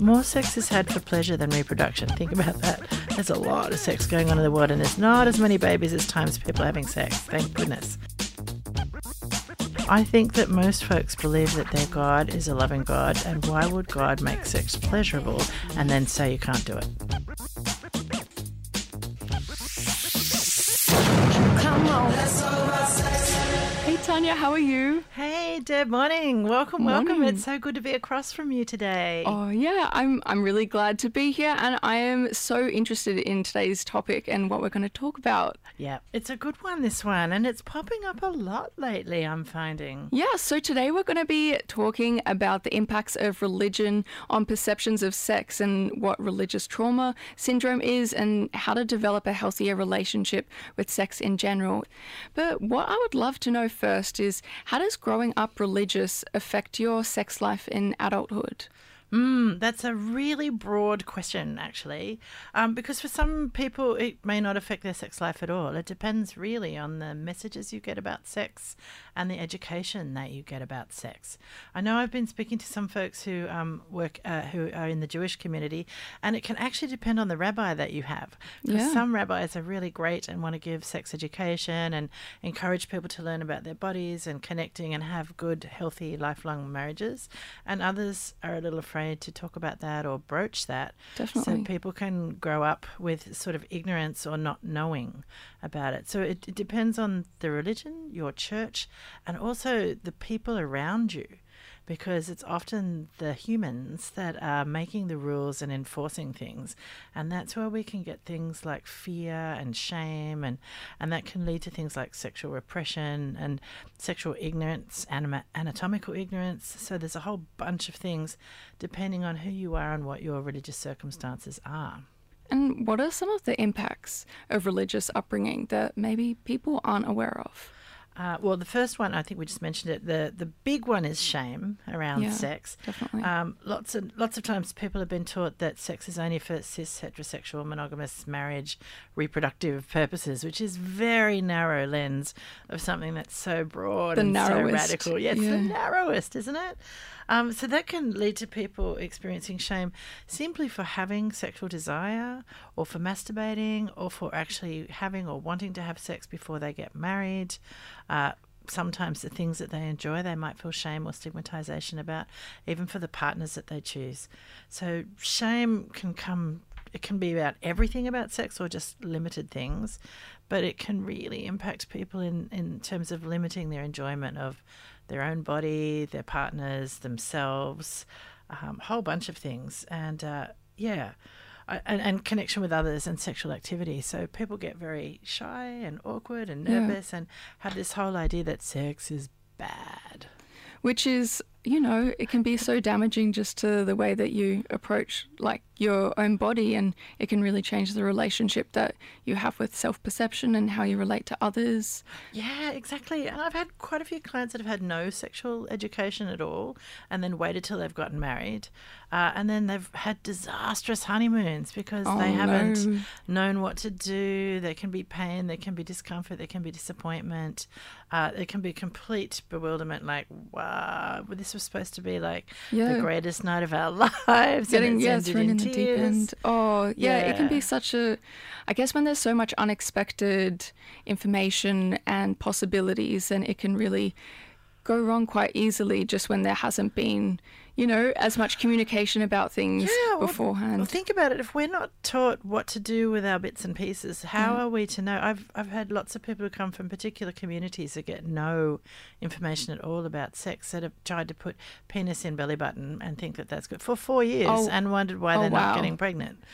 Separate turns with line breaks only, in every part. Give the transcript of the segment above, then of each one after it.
more sex is had for pleasure than reproduction. Think about that. There's a lot of sex going on in the world, and there's not as many babies as times people are having sex. Thank goodness. I think that most folks believe that their God is a loving God, and why would God make sex pleasurable and then say you can't do it?
How are you?
Hey, Deb, morning. Welcome, welcome.
Morning.
It's so good to be across from you today.
Oh yeah, I'm I'm really glad to be here and I am so interested in today's topic and what we're going to talk about.
Yeah, it's a good one, this one, and it's popping up a lot lately, I'm finding.
Yeah, so today we're going to be talking about the impacts of religion on perceptions of sex and what religious trauma syndrome is and how to develop a healthier relationship with sex in general. But what I would love to know first is how does growing up religious affect your sex life in adulthood?
Mm, that's a really broad question, actually, um, because for some people it may not affect their sex life at all. It depends really on the messages you get about sex and the education that you get about sex. I know I've been speaking to some folks who um, work uh, who are in the Jewish community, and it can actually depend on the rabbi that you have. Because
Yeah.
some rabbis are really great and want to give sex education and encourage people to learn about their bodies and connecting and have good, healthy, lifelong marriages. And others are a little afraid to talk about that or broach that.
Definitely.
So people can grow up with sort of ignorance or not knowing about it. So it, it depends on the religion, your church, and also the people around you. Because it's often the humans that are making the rules and enforcing things. And that's where we can get things like fear and shame, and, and that can lead to things like sexual repression and sexual ignorance, anima- anatomical ignorance. So there's a whole bunch of things depending on who you are and what your religious circumstances are.
And what are some of the impacts of religious upbringing that maybe people aren't aware of?
Uh, well, the first one, I think we just mentioned it. The the big one is shame around
Yeah,
sex.
definitely.
Um, lots of lots of times, people have been taught that sex is only for cis heterosexual monogamous marriage reproductive purposes, which is very narrow lens of something that's so broad
The
and
narrowest,
so radical. Yeah, it's the narrowest, isn't it? Um, so that can lead to people experiencing shame simply for having sexual desire, or for masturbating, or for actually having or wanting to have sex before they get married. Uh, sometimes the things that they enjoy, they might feel shame or stigmatization about, even for the partners that they choose. So shame can come. It can be about everything about sex or just limited things, but it can really impact people in, in terms of limiting their enjoyment of their own body, their partners, themselves, um, a whole bunch of things. And uh, yeah, I- and, and connection with others and sexual activity. So people get very shy and awkward and
Yeah.
nervous and have this whole idea that sex is bad.
Which is, you know, it can be so damaging just to the way that you approach like your own body and it can really change the relationship that you have with self-perception and how you relate to others.
Yeah, exactly. And I've had quite a few clients that have had no sexual education at all and then waited till they've gotten married. Uh, and then they've had disastrous honeymoons because
Oh,
they haven't
no.
known what to do. There can be pain, there can be discomfort, there can be disappointment, uh, there can be complete bewilderment like, wow, well, this was supposed to be like
Yeah.
the greatest night of our lives.
Getting yeah, thrown in, the deep end. Oh, yeah, it can be such a I guess when there's so much unexpected information and possibilities then it can really go wrong quite easily just when there hasn't been, you know, as much communication about things
Yeah, well,
beforehand.
Well, think about it. If we're not taught what to do with our bits and pieces, how
Yeah.
are we to know? I've I've had lots of people who come from particular communities that get no information at all about sex that have tried to put penis in belly button and think that that's good for four years
Oh.
and wondered why
Oh,
they're
wow.
not getting pregnant.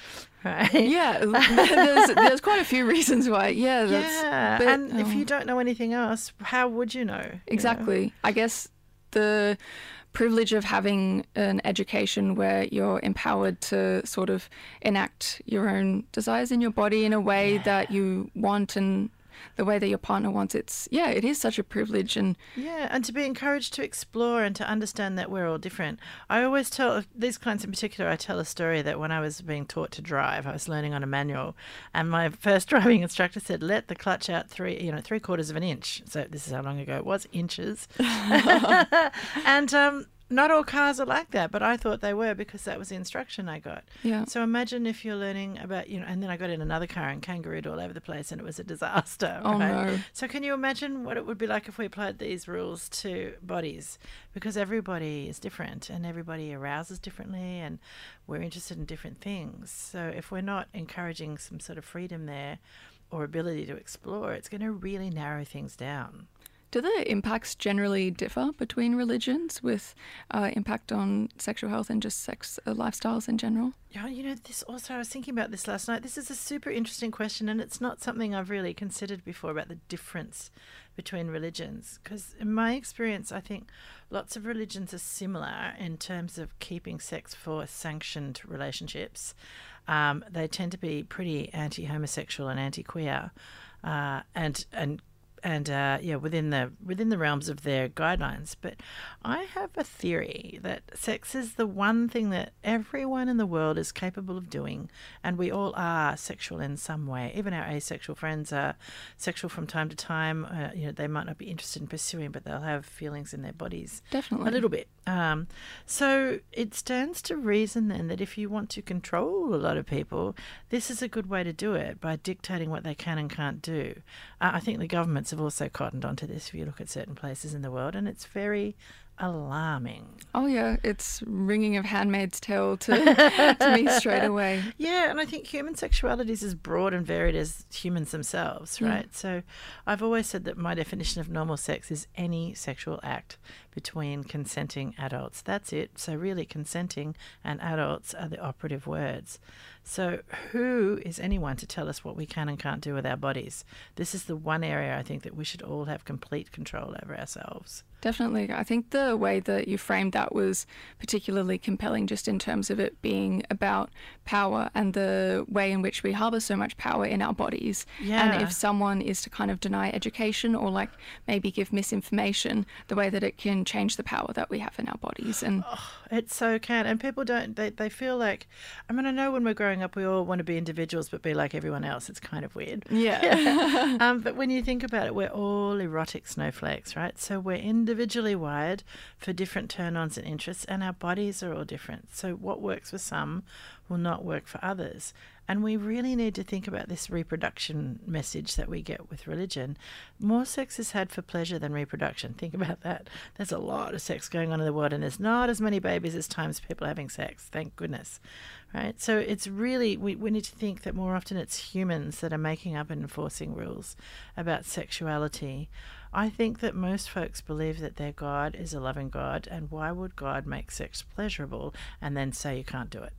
Right?
yeah, there's, there's quite a few reasons why. Yeah,
yeah.
but,
and if
oh.
you don't know anything else, how would you know? you know?
Exactly. I guess the privilege of having an education where you're empowered to sort of enact your own desires in your body in a way that you want and the way that your partner wants it's yeah it is such a privilege and
Yeah, and to be encouraged to explore and to understand that we're all different. I always tell these clients in particular, I tell a story that when I was being taught to drive, I was learning on a manual, and my first driving instructor said, "Let the clutch out three, you know, three quarters of an inch." So this is how long ago it was, inches. and um, not all cars are like that, but I thought they were because that was the instruction I got.
Yeah.
So imagine if you're learning about, you know, and then I got in another car and kangarooed all over the place and it was a disaster.
Oh,
right?
no.
So can you imagine what it would be like if we applied these rules to bodies? Because everybody is different and everybody arouses differently and we're interested in different things. So if we're not encouraging some sort of freedom there or ability to explore, it's going to really narrow things down.
Do the impacts generally differ between religions with uh, impact on sexual health and just sex uh, lifestyles in general?
Yeah, you know, this also, I was thinking about this last night. This is a super interesting question, and it's not something I've really considered before about the difference between religions. Because in my experience, I think lots of religions are similar in terms of keeping sex for sanctioned relationships. Um, they tend to be pretty anti homosexual and anti queer. Uh, and, and and uh, yeah, within the within the realms of their guidelines. But I have a theory that sex is the one thing that everyone in the world is capable of doing, and we all are sexual in some way. Even our asexual friends are sexual from time to time. Uh, you know, they might not be interested in pursuing, but they'll have feelings in their bodies.
Definitely.
A little bit. Um, so it stands to reason then that if you want to control a lot of people, this is a good way to do it by dictating what they can and can't do. Uh, I think the governments have also cottoned onto this if you look at certain places in the world, and it's very alarming.
Oh yeah, it's ringing of Handmaid's Tale to, to me straight away.
Yeah, and I think human sexuality is as broad and varied as humans themselves, right? So I've always said that my definition of normal sex is any sexual act between consenting adults. That's it. So really, consenting and adults are the operative words. So who is anyone to tell us what we can and can't do with our bodies? This is the one area I think that we should all have complete control over ourselves.
Definitely. I think the way that you framed that was particularly compelling, just in terms of it being about power and the way in which we harbour so much power in our bodies.
Yeah.
And if someone is to kind of deny education or like maybe give misinformation, the way that it can change the power that we have in our bodies. And
It so can. And people don't, they, they feel like, I mean, I know when we're growing up, we all want to be individuals but be like everyone else. It's kind of weird.
yeah.
um, but when you think about it, we're all erotic snowflakes, right? So we're individually wired for different turn ons and interests, and our bodies are all different. So what works for some will not work for others. And we really need to think about this reproduction message that we get with religion. More sex is had for pleasure than reproduction. Think about that. There's a lot of sex going on in the world, and there's not as many babies as times people having sex. Thank goodness. Right? So it's really, we, we need to think that more often it's humans that are making up and enforcing rules about sexuality. I think that most folks believe that their God is a loving God, and why would God make sex pleasurable and then say you can't do it?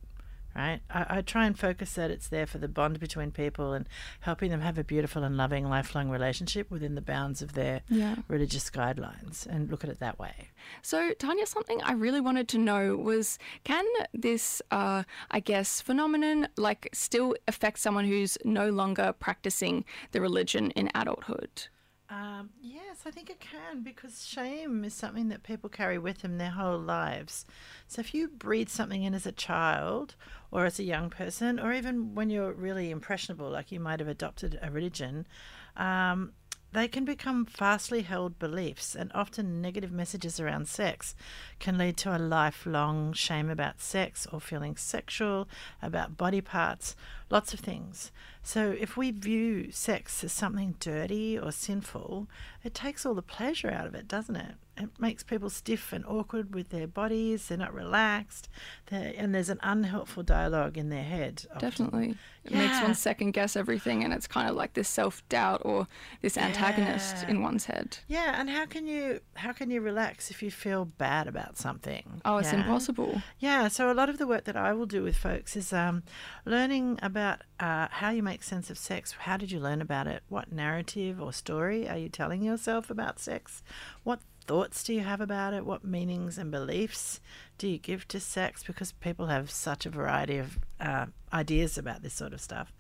Right? I, I try and focus that it's there for the bond between people and helping them have a beautiful and loving lifelong relationship within the bounds of their
Yeah.
religious guidelines and look at it that way.
So, Tanya, something I really wanted to know was can this, uh, I guess, phenomenon like still affect someone who's no longer practicing the religion in adulthood?
Um, yes, I think it can because shame is something that people carry with them their whole lives. So if you breathe something in as a child or as a young person, or even when you're really impressionable, like you might have adopted a religion, um, they can become fastly held beliefs, and often negative messages around sex can lead to a lifelong shame about sex or feeling sexual, about body parts, lots of things. So, if we view sex as something dirty or sinful, it takes all the pleasure out of it, doesn't it? It makes people stiff and awkward with their bodies, they're not relaxed, they're, and there's an unhelpful dialogue in their head. often.
Definitely. It makes one second guess everything, and it's kind of like this self doubt or this antagonist
Yeah.
in one's head.
Yeah, and how can you how can you relax if you feel bad about something?
Oh, it's
Yeah.
impossible.
Yeah, so a lot of the work that I will do with folks is um, learning about uh, how you make sense of sex. How did you learn about it? What narrative or story are you telling yourself about sex? What thoughts do you have about it? What meanings and beliefs do you give to sex? Because people have such a variety of uh, ideas about this sort of stuff.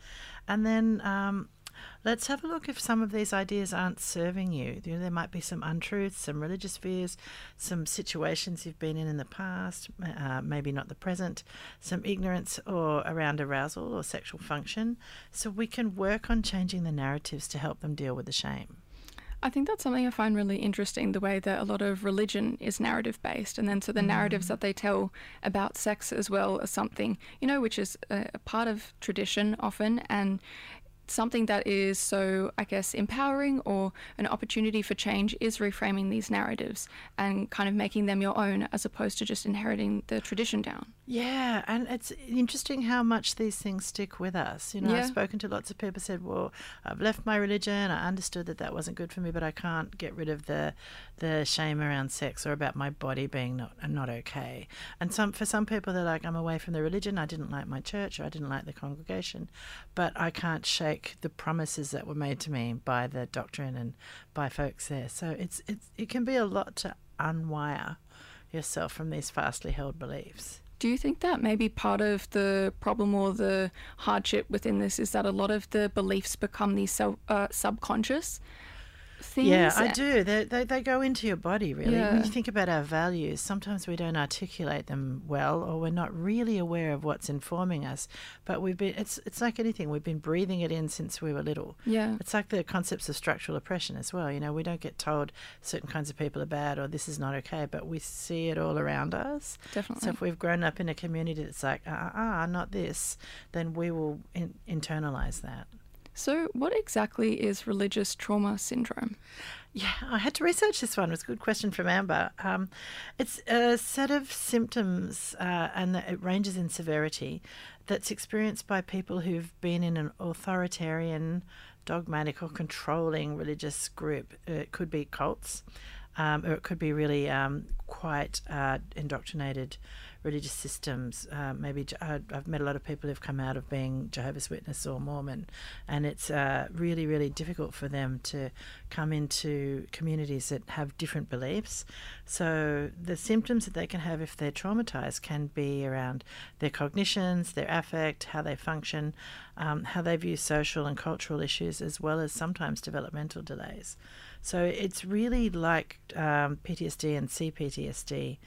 And then um, let's have a look if some of these ideas aren't serving you. You know, there might be some untruths, some religious fears, some situations you've been in in the past, uh, maybe not the present, some ignorance or around arousal or sexual function. So we can work on changing the narratives to help them deal with the shame.
I think that's something I find really interesting the way that a lot of religion is narrative based. And then so the mm. narratives that they tell about sex as well as something, you know, which is a, a part of tradition often. And something that is so, I guess, empowering or an opportunity for change is reframing these narratives and kind of making them your own as opposed to just inheriting the tradition down.
Yeah, and it's interesting how much these things stick with us. You know, yeah. I've spoken to lots of people said, "Well, I've left my religion. I understood that that wasn't good for me, but I can't get rid of the the shame around sex or about my body being not not okay." And some for some people, they're like, "I'm away from the religion. I didn't like my church, or I didn't like the congregation, but I can't shake." the promises that were made to me by the doctrine and by folks there. So it's it's it can be a lot to unwire yourself from these fastly held beliefs.
Do you think that maybe part of the problem or the hardship within this is that a lot of the beliefs become these so, uh, subconscious? Things.
Yeah, I do. They, they, they go into your body, really. Yeah. When you think about our values, sometimes we don't articulate them well or we're not really aware of what's informing us. But we've been, it's, it's like anything, we've been breathing it in since we were little.
Yeah.
It's like the concepts of structural oppression as well. You know, we don't get told certain kinds of people are bad or this is not okay, but we see it all around us.
Definitely.
So if we've grown up in a community that's like, ah, uh, uh, not this, then we will in- internalize that.
So, what exactly is religious trauma syndrome?
Yeah, I had to research this one. It was a good question from Amber. Um, it's a set of symptoms, uh, and it ranges in severity, that's experienced by people who've been in an authoritarian, dogmatic, or controlling religious group. It could be cults, um, or it could be really um, quite uh, indoctrinated religious systems. Uh, maybe uh, I've met a lot of people who've come out of being Jehovah's Witness or Mormon, and it's uh, really, really difficult for them to come into communities that have different beliefs. So the symptoms that they can have if they're traumatized can be around their cognitions, their affect, how they function, um, how they view social and cultural issues, as well as sometimes developmental delays. So it's really like um, PTSD and CPTSD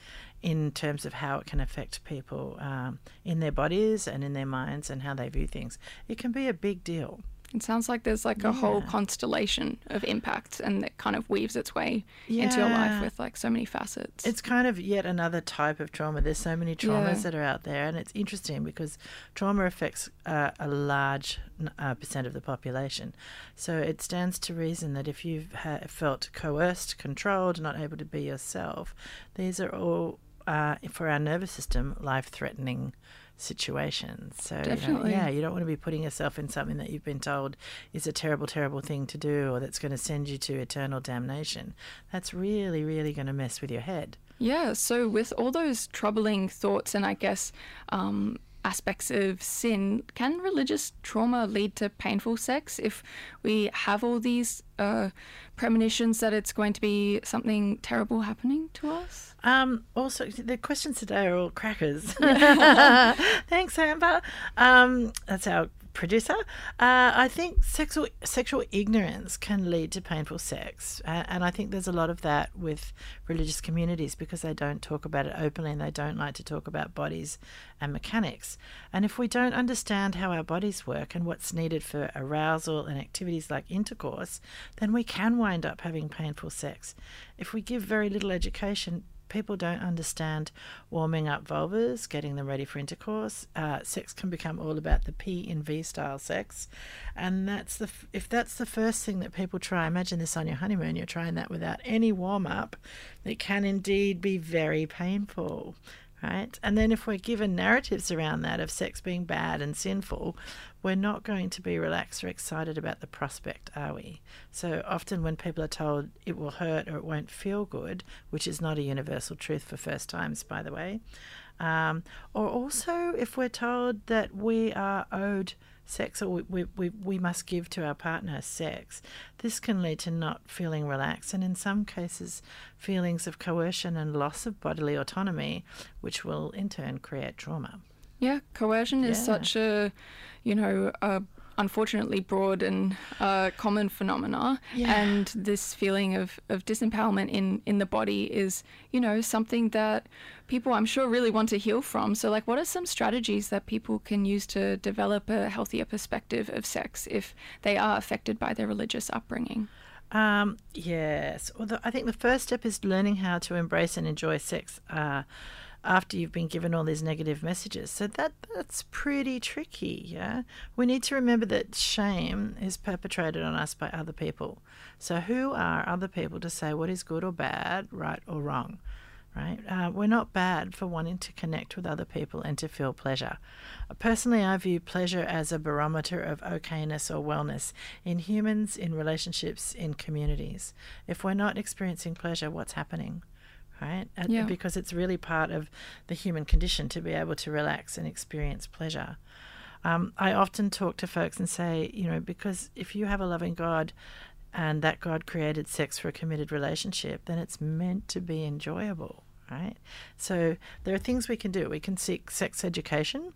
in terms of how it can affect people um, in their bodies and in their minds and how they view things. It can be a big deal.
It sounds like there's like yeah. a whole constellation of impacts and it kind of weaves its way yeah. into your life with like so many facets.
It's kind of yet another type of trauma. There's so many traumas yeah. that are out there and it's interesting because trauma affects uh, a large uh, percent of the population. So it stands to reason that if you've ha- felt coerced, controlled, not able to be yourself, these are all uh, for our nervous system life threatening situations. So,
Definitely.
You know, yeah, you don't want to be putting yourself in something that you've been told is a terrible, terrible thing to do or that's going to send you to eternal damnation. That's really, really going to mess with your head.
Yeah. So, with all those troubling thoughts and I guess um, aspects of sin, can religious trauma lead to painful sex if we have all these uh, premonitions that it's going to be something terrible happening to us?
Um, also, the questions today are all crackers. Thanks, Amber. Um, that's our producer. Uh, I think sexual sexual ignorance can lead to painful sex, uh, and I think there's a lot of that with religious communities because they don't talk about it openly and they don't like to talk about bodies and mechanics. And if we don't understand how our bodies work and what's needed for arousal and activities like intercourse, then we can wind up having painful sex. If we give very little education, people don't understand warming up vulvas, getting them ready for intercourse. Uh, sex can become all about the P in V style sex, and that's the if that's the first thing that people try. Imagine this on your honeymoon. You're trying that without any warm up. It can indeed be very painful right? And then if we're given narratives around that of sex being bad and sinful, we're not going to be relaxed or excited about the prospect, are we? So often when people are told it will hurt or it won't feel good, which is not a universal truth for first times, by the way, um, or also if we're told that we are owed sex or we, we, we must give to our partner sex, this can lead to not feeling relaxed and in some cases feelings of coercion and loss of bodily autonomy, which will in turn create trauma.
Yeah, coercion is such a, you know, a unfortunately broad and uh, common phenomena. Yeah. And this feeling of, of disempowerment in, in the body is, you know, something that people I'm sure really want to heal from. So, like, what are some strategies that people can use to develop a healthier perspective of sex if they are affected by their religious upbringing?
Um, yes. Well, the, I think the first step is learning how to embrace and enjoy sex uh, after you've been given all these negative messages. So that that's pretty tricky. Yeah, we need to remember that shame is perpetrated on us by other people. So who are other people to say what is good or bad, right or wrong? right? Uh, we're not bad for wanting to connect with other people and to feel pleasure. Personally, I view pleasure as a barometer of okayness or wellness in humans, in relationships, in communities. If we're not experiencing pleasure, what's happening? Right?
Yeah.
Because it's really part of the human condition to be able to relax and experience pleasure. Um, I often talk to folks and say, you know, because if you have a loving God, and that God created sex for a committed relationship, then it's meant to be enjoyable, right? So there are things we can do. We can seek sex education.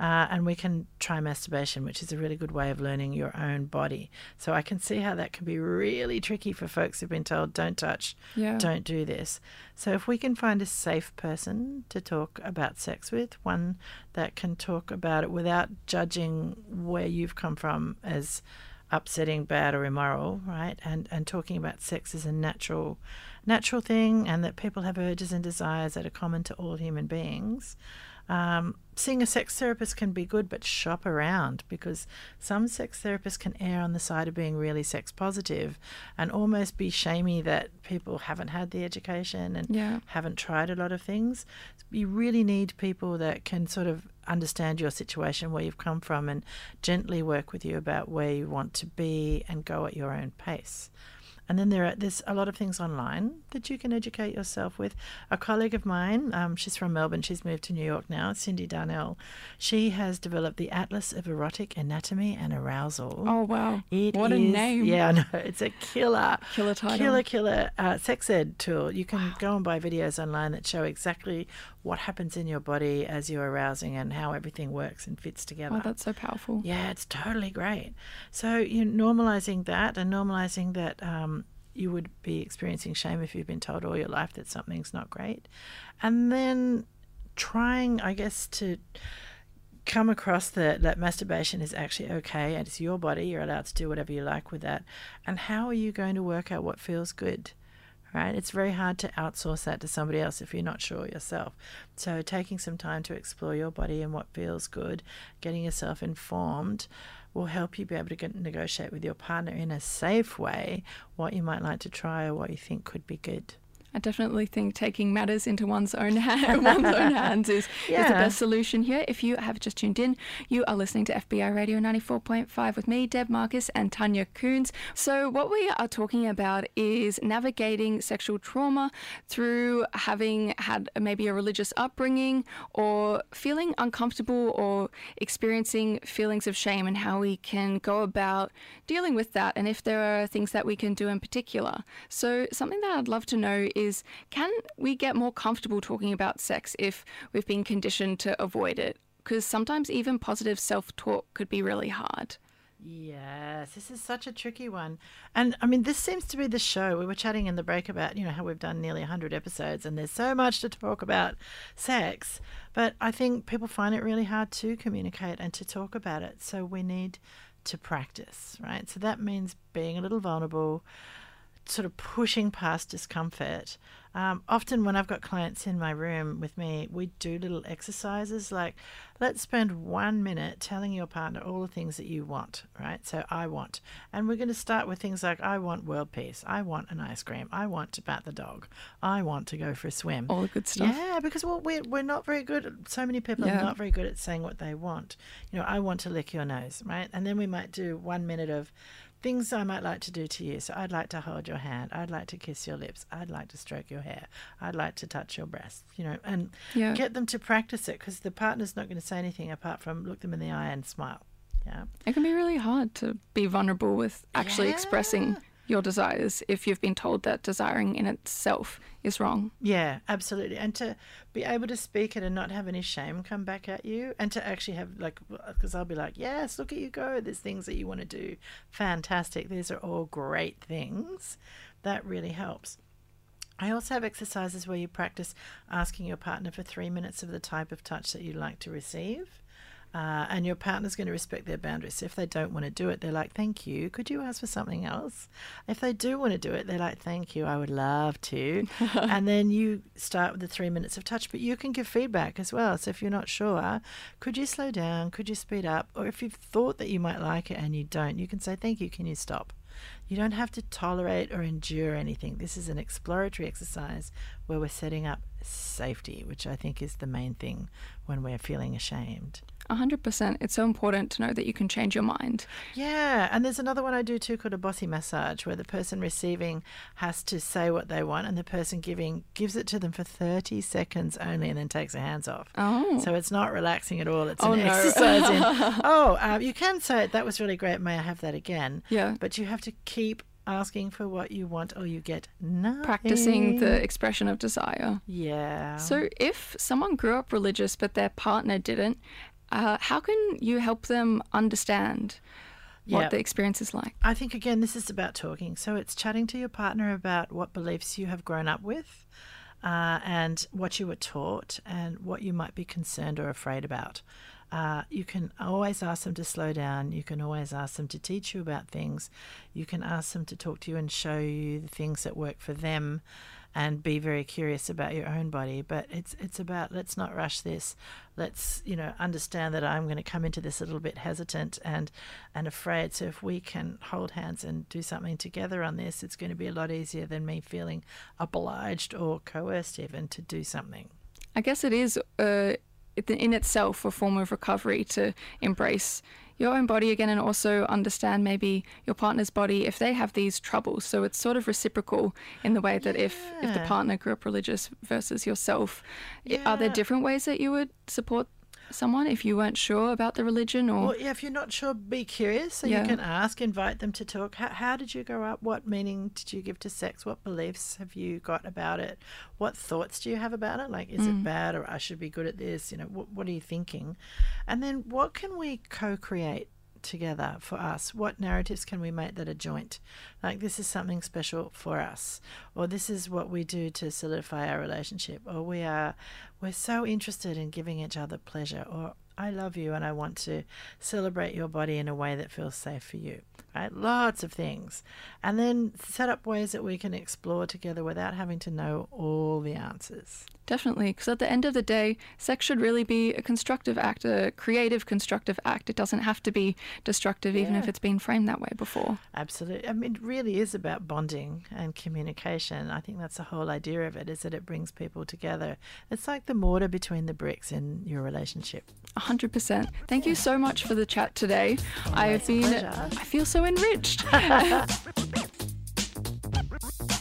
Uh, and we can try masturbation, which is a really good way of learning your own body. So I can see how that can be really tricky for folks who've been told, don't touch,
Yeah.
don't do this. So if we can find a safe person to talk about sex with, one that can talk about it without judging where you've come from as upsetting, bad, or immoral, right? And and talking about sex as a natural, natural thing, and that people have urges and desires that are common to all human beings. Um, seeing a sex therapist can be good, but shop around because some sex therapists can err on the side of being really sex positive and almost be shamey that people haven't had the education and
Yeah.
haven't tried a lot of things. You really need people that can sort of understand your situation, where you've come from, and gently work with you about where you want to be and go at your own pace. And then there are there's a lot of things online that you can educate yourself with. A colleague of mine, um, she's from Melbourne, she's moved to New York now, Cyndi Darnell. She has developed the Atlas of Erotic Anatomy and Arousal.
Oh wow.
It
what a name.
Yeah, I know. It's a killer,
Killer title.
killer, killer uh, sex ed tool. You can go and buy videos online that show exactly what happens in your body as you're arousing and how everything works and fits together.
Oh, that's so powerful.
Yeah, it's totally great. So you're normalizing that and normalizing that um, you would be experiencing shame if you've been told all your life that something's not great. And then trying, I guess, to come across that that masturbation is actually okay and it's your body you're allowed to do whatever you like with that. And how are you going to work out what feels good right? It's very hard to outsource that to somebody else if you're not sure yourself. So taking some time to explore your body and what feels good getting yourself informed will help you be able to negotiate with your partner in a safe way what you might like to try or what you think could be good
I definitely think taking matters into one's own hand, one's own hands is, is the best solution here. If you have just tuned in, you are listening to FBI Radio 94.5 with me, Deb Marcus, and Tanya Koens. So, what we are talking about is navigating sexual trauma through having had maybe a religious upbringing or feeling uncomfortable or experiencing feelings of shame and how we can go about dealing with that and if there are things that we can do in particular. So, something that I'd love to know is can we get more comfortable talking about sex if we've been conditioned to avoid it? Because sometimes even positive self talk could be really hard.
Yes, this is such a tricky one. And I mean, this seems to be the show. We were chatting in the break about, you know, how we've done nearly 100 episodes and there's so much to talk about sex. But I think people find it really hard to communicate and to talk about it. So we need to practice, right? So that means being a little vulnerable, sort of pushing past discomfort. Um, often, when I've got clients in my room with me, we do little exercises like let's spend one minute telling your partner all the things that you want, right? So, I want. And we're going to start with things like I want world peace. I want an ice cream. I want to pat the dog. I want to go for a swim.
All the good stuff.
Yeah, because well, we're, we're not very good. So many people
Yeah.
are not very good at saying what they want. You know, I want to lick your nose, right? And then we might do one minute of things I might like to do to you. So I'd like to hold your hand. I'd like to kiss your lips. I'd like to stroke your hair. I'd like to touch your breasts. You know, and
Yeah.
get them to practice it because the partner's not going to say anything apart from look them in the eye and smile. Yeah.
It can be really hard to be vulnerable with actually expressing
Yeah.
Your desires if you've been told that desiring in itself is wrong.
Yeah, absolutely. And to be able to speak it and not have any shame come back at you, and to actually have, like, because I'll be like, yes, look at you go. There's things that you want to do. Fantastic. These are all great things. That really helps. I also have exercises where you practice asking your partner for three minutes of the type of touch that you like to receive. Uh, and your partner's going to respect their boundaries. So if they don't want to do it, they're like, "Thank you. Could you ask for something else?" If they do want to do it, they're like, "Thank you. I would love to." and then you start with the three minutes of touch, but you can give feedback as well. So if you're not sure, could you slow down? Could you speed up? Or if you've thought that you might like it and you don't, you can say, "Thank you. Can you stop?" You don't have to tolerate or endure anything. This is an exploratory exercise where we're setting up safety, which I think is the main thing when we're feeling ashamed.
100%. It's so important to know that you can change your mind.
Yeah, and there's another one I do too called a bossy massage where the person receiving has to say what they want and the person giving gives it to them for 30 seconds only and then takes their hands off.
Oh.
So it's not relaxing at all. It's
Oh,
an
no.
exercise in, oh, um, you can say, that was really great. May I have that again?
Yeah.
But you have to keep asking for what you want or you get nothing.
Practicing the expression of desire.
Yeah.
So, if someone grew up religious but their partner didn't, uh, how can you help them understand what
Yeah.
the experience is like?
I think again, this is about talking. So it's chatting to your partner about what beliefs you have grown up with, uh, and what you were taught, and what you might be concerned or afraid about. Uh, you can always ask them to slow down. You can always ask them to teach you about things. You can ask them to talk to you and show you the things that work for them, and be very curious about your own body. But it's it's about let's not rush this. Let's you know understand that I'm going to come into this a little bit hesitant and and afraid. So if we can hold hands and do something together on this, it's going to be a lot easier than me feeling obliged or coerced even to do something.
I guess it is uh, in itself a form of recovery to embrace your own body again and also understand maybe your partner's body if they have these troubles. So it's sort of reciprocal in the way that if, if the partner grew up religious versus yourself, i- are there different ways that you would support someone if you weren't sure about the religion or
Well, yeah, if you're not sure, be curious. So
Yeah.
you can ask, invite them to talk. How, how did you grow up? What meaning did you give to sex? What beliefs have you got about it? What thoughts do you have about it? Like, is it mm. bad or I should be good at this? You know, what, what are you thinking? And then what can we co create? Together for us? What narratives can we make that are joint? Like this is something special for us. Or this is what we do to solidify our relationship. Or we are we're so interested in giving each other pleasure. Or I love you and I want to celebrate your body in a way that feels safe for you. Right? Lots of things. And then set up ways that we can explore together without having to know all the answers.
Definitely, because at the end of the day, sex should really be a constructive act, a creative constructive act. It doesn't have to be destructive, even if it's been framed that way before.
Absolutely. I mean, it really is about bonding and communication. I think that's the whole idea of it is that it brings people together. It's like the mortar between the bricks in your relationship.
100%. Thank you so much for the chat today. I've been,
pleasure.
I feel so enriched.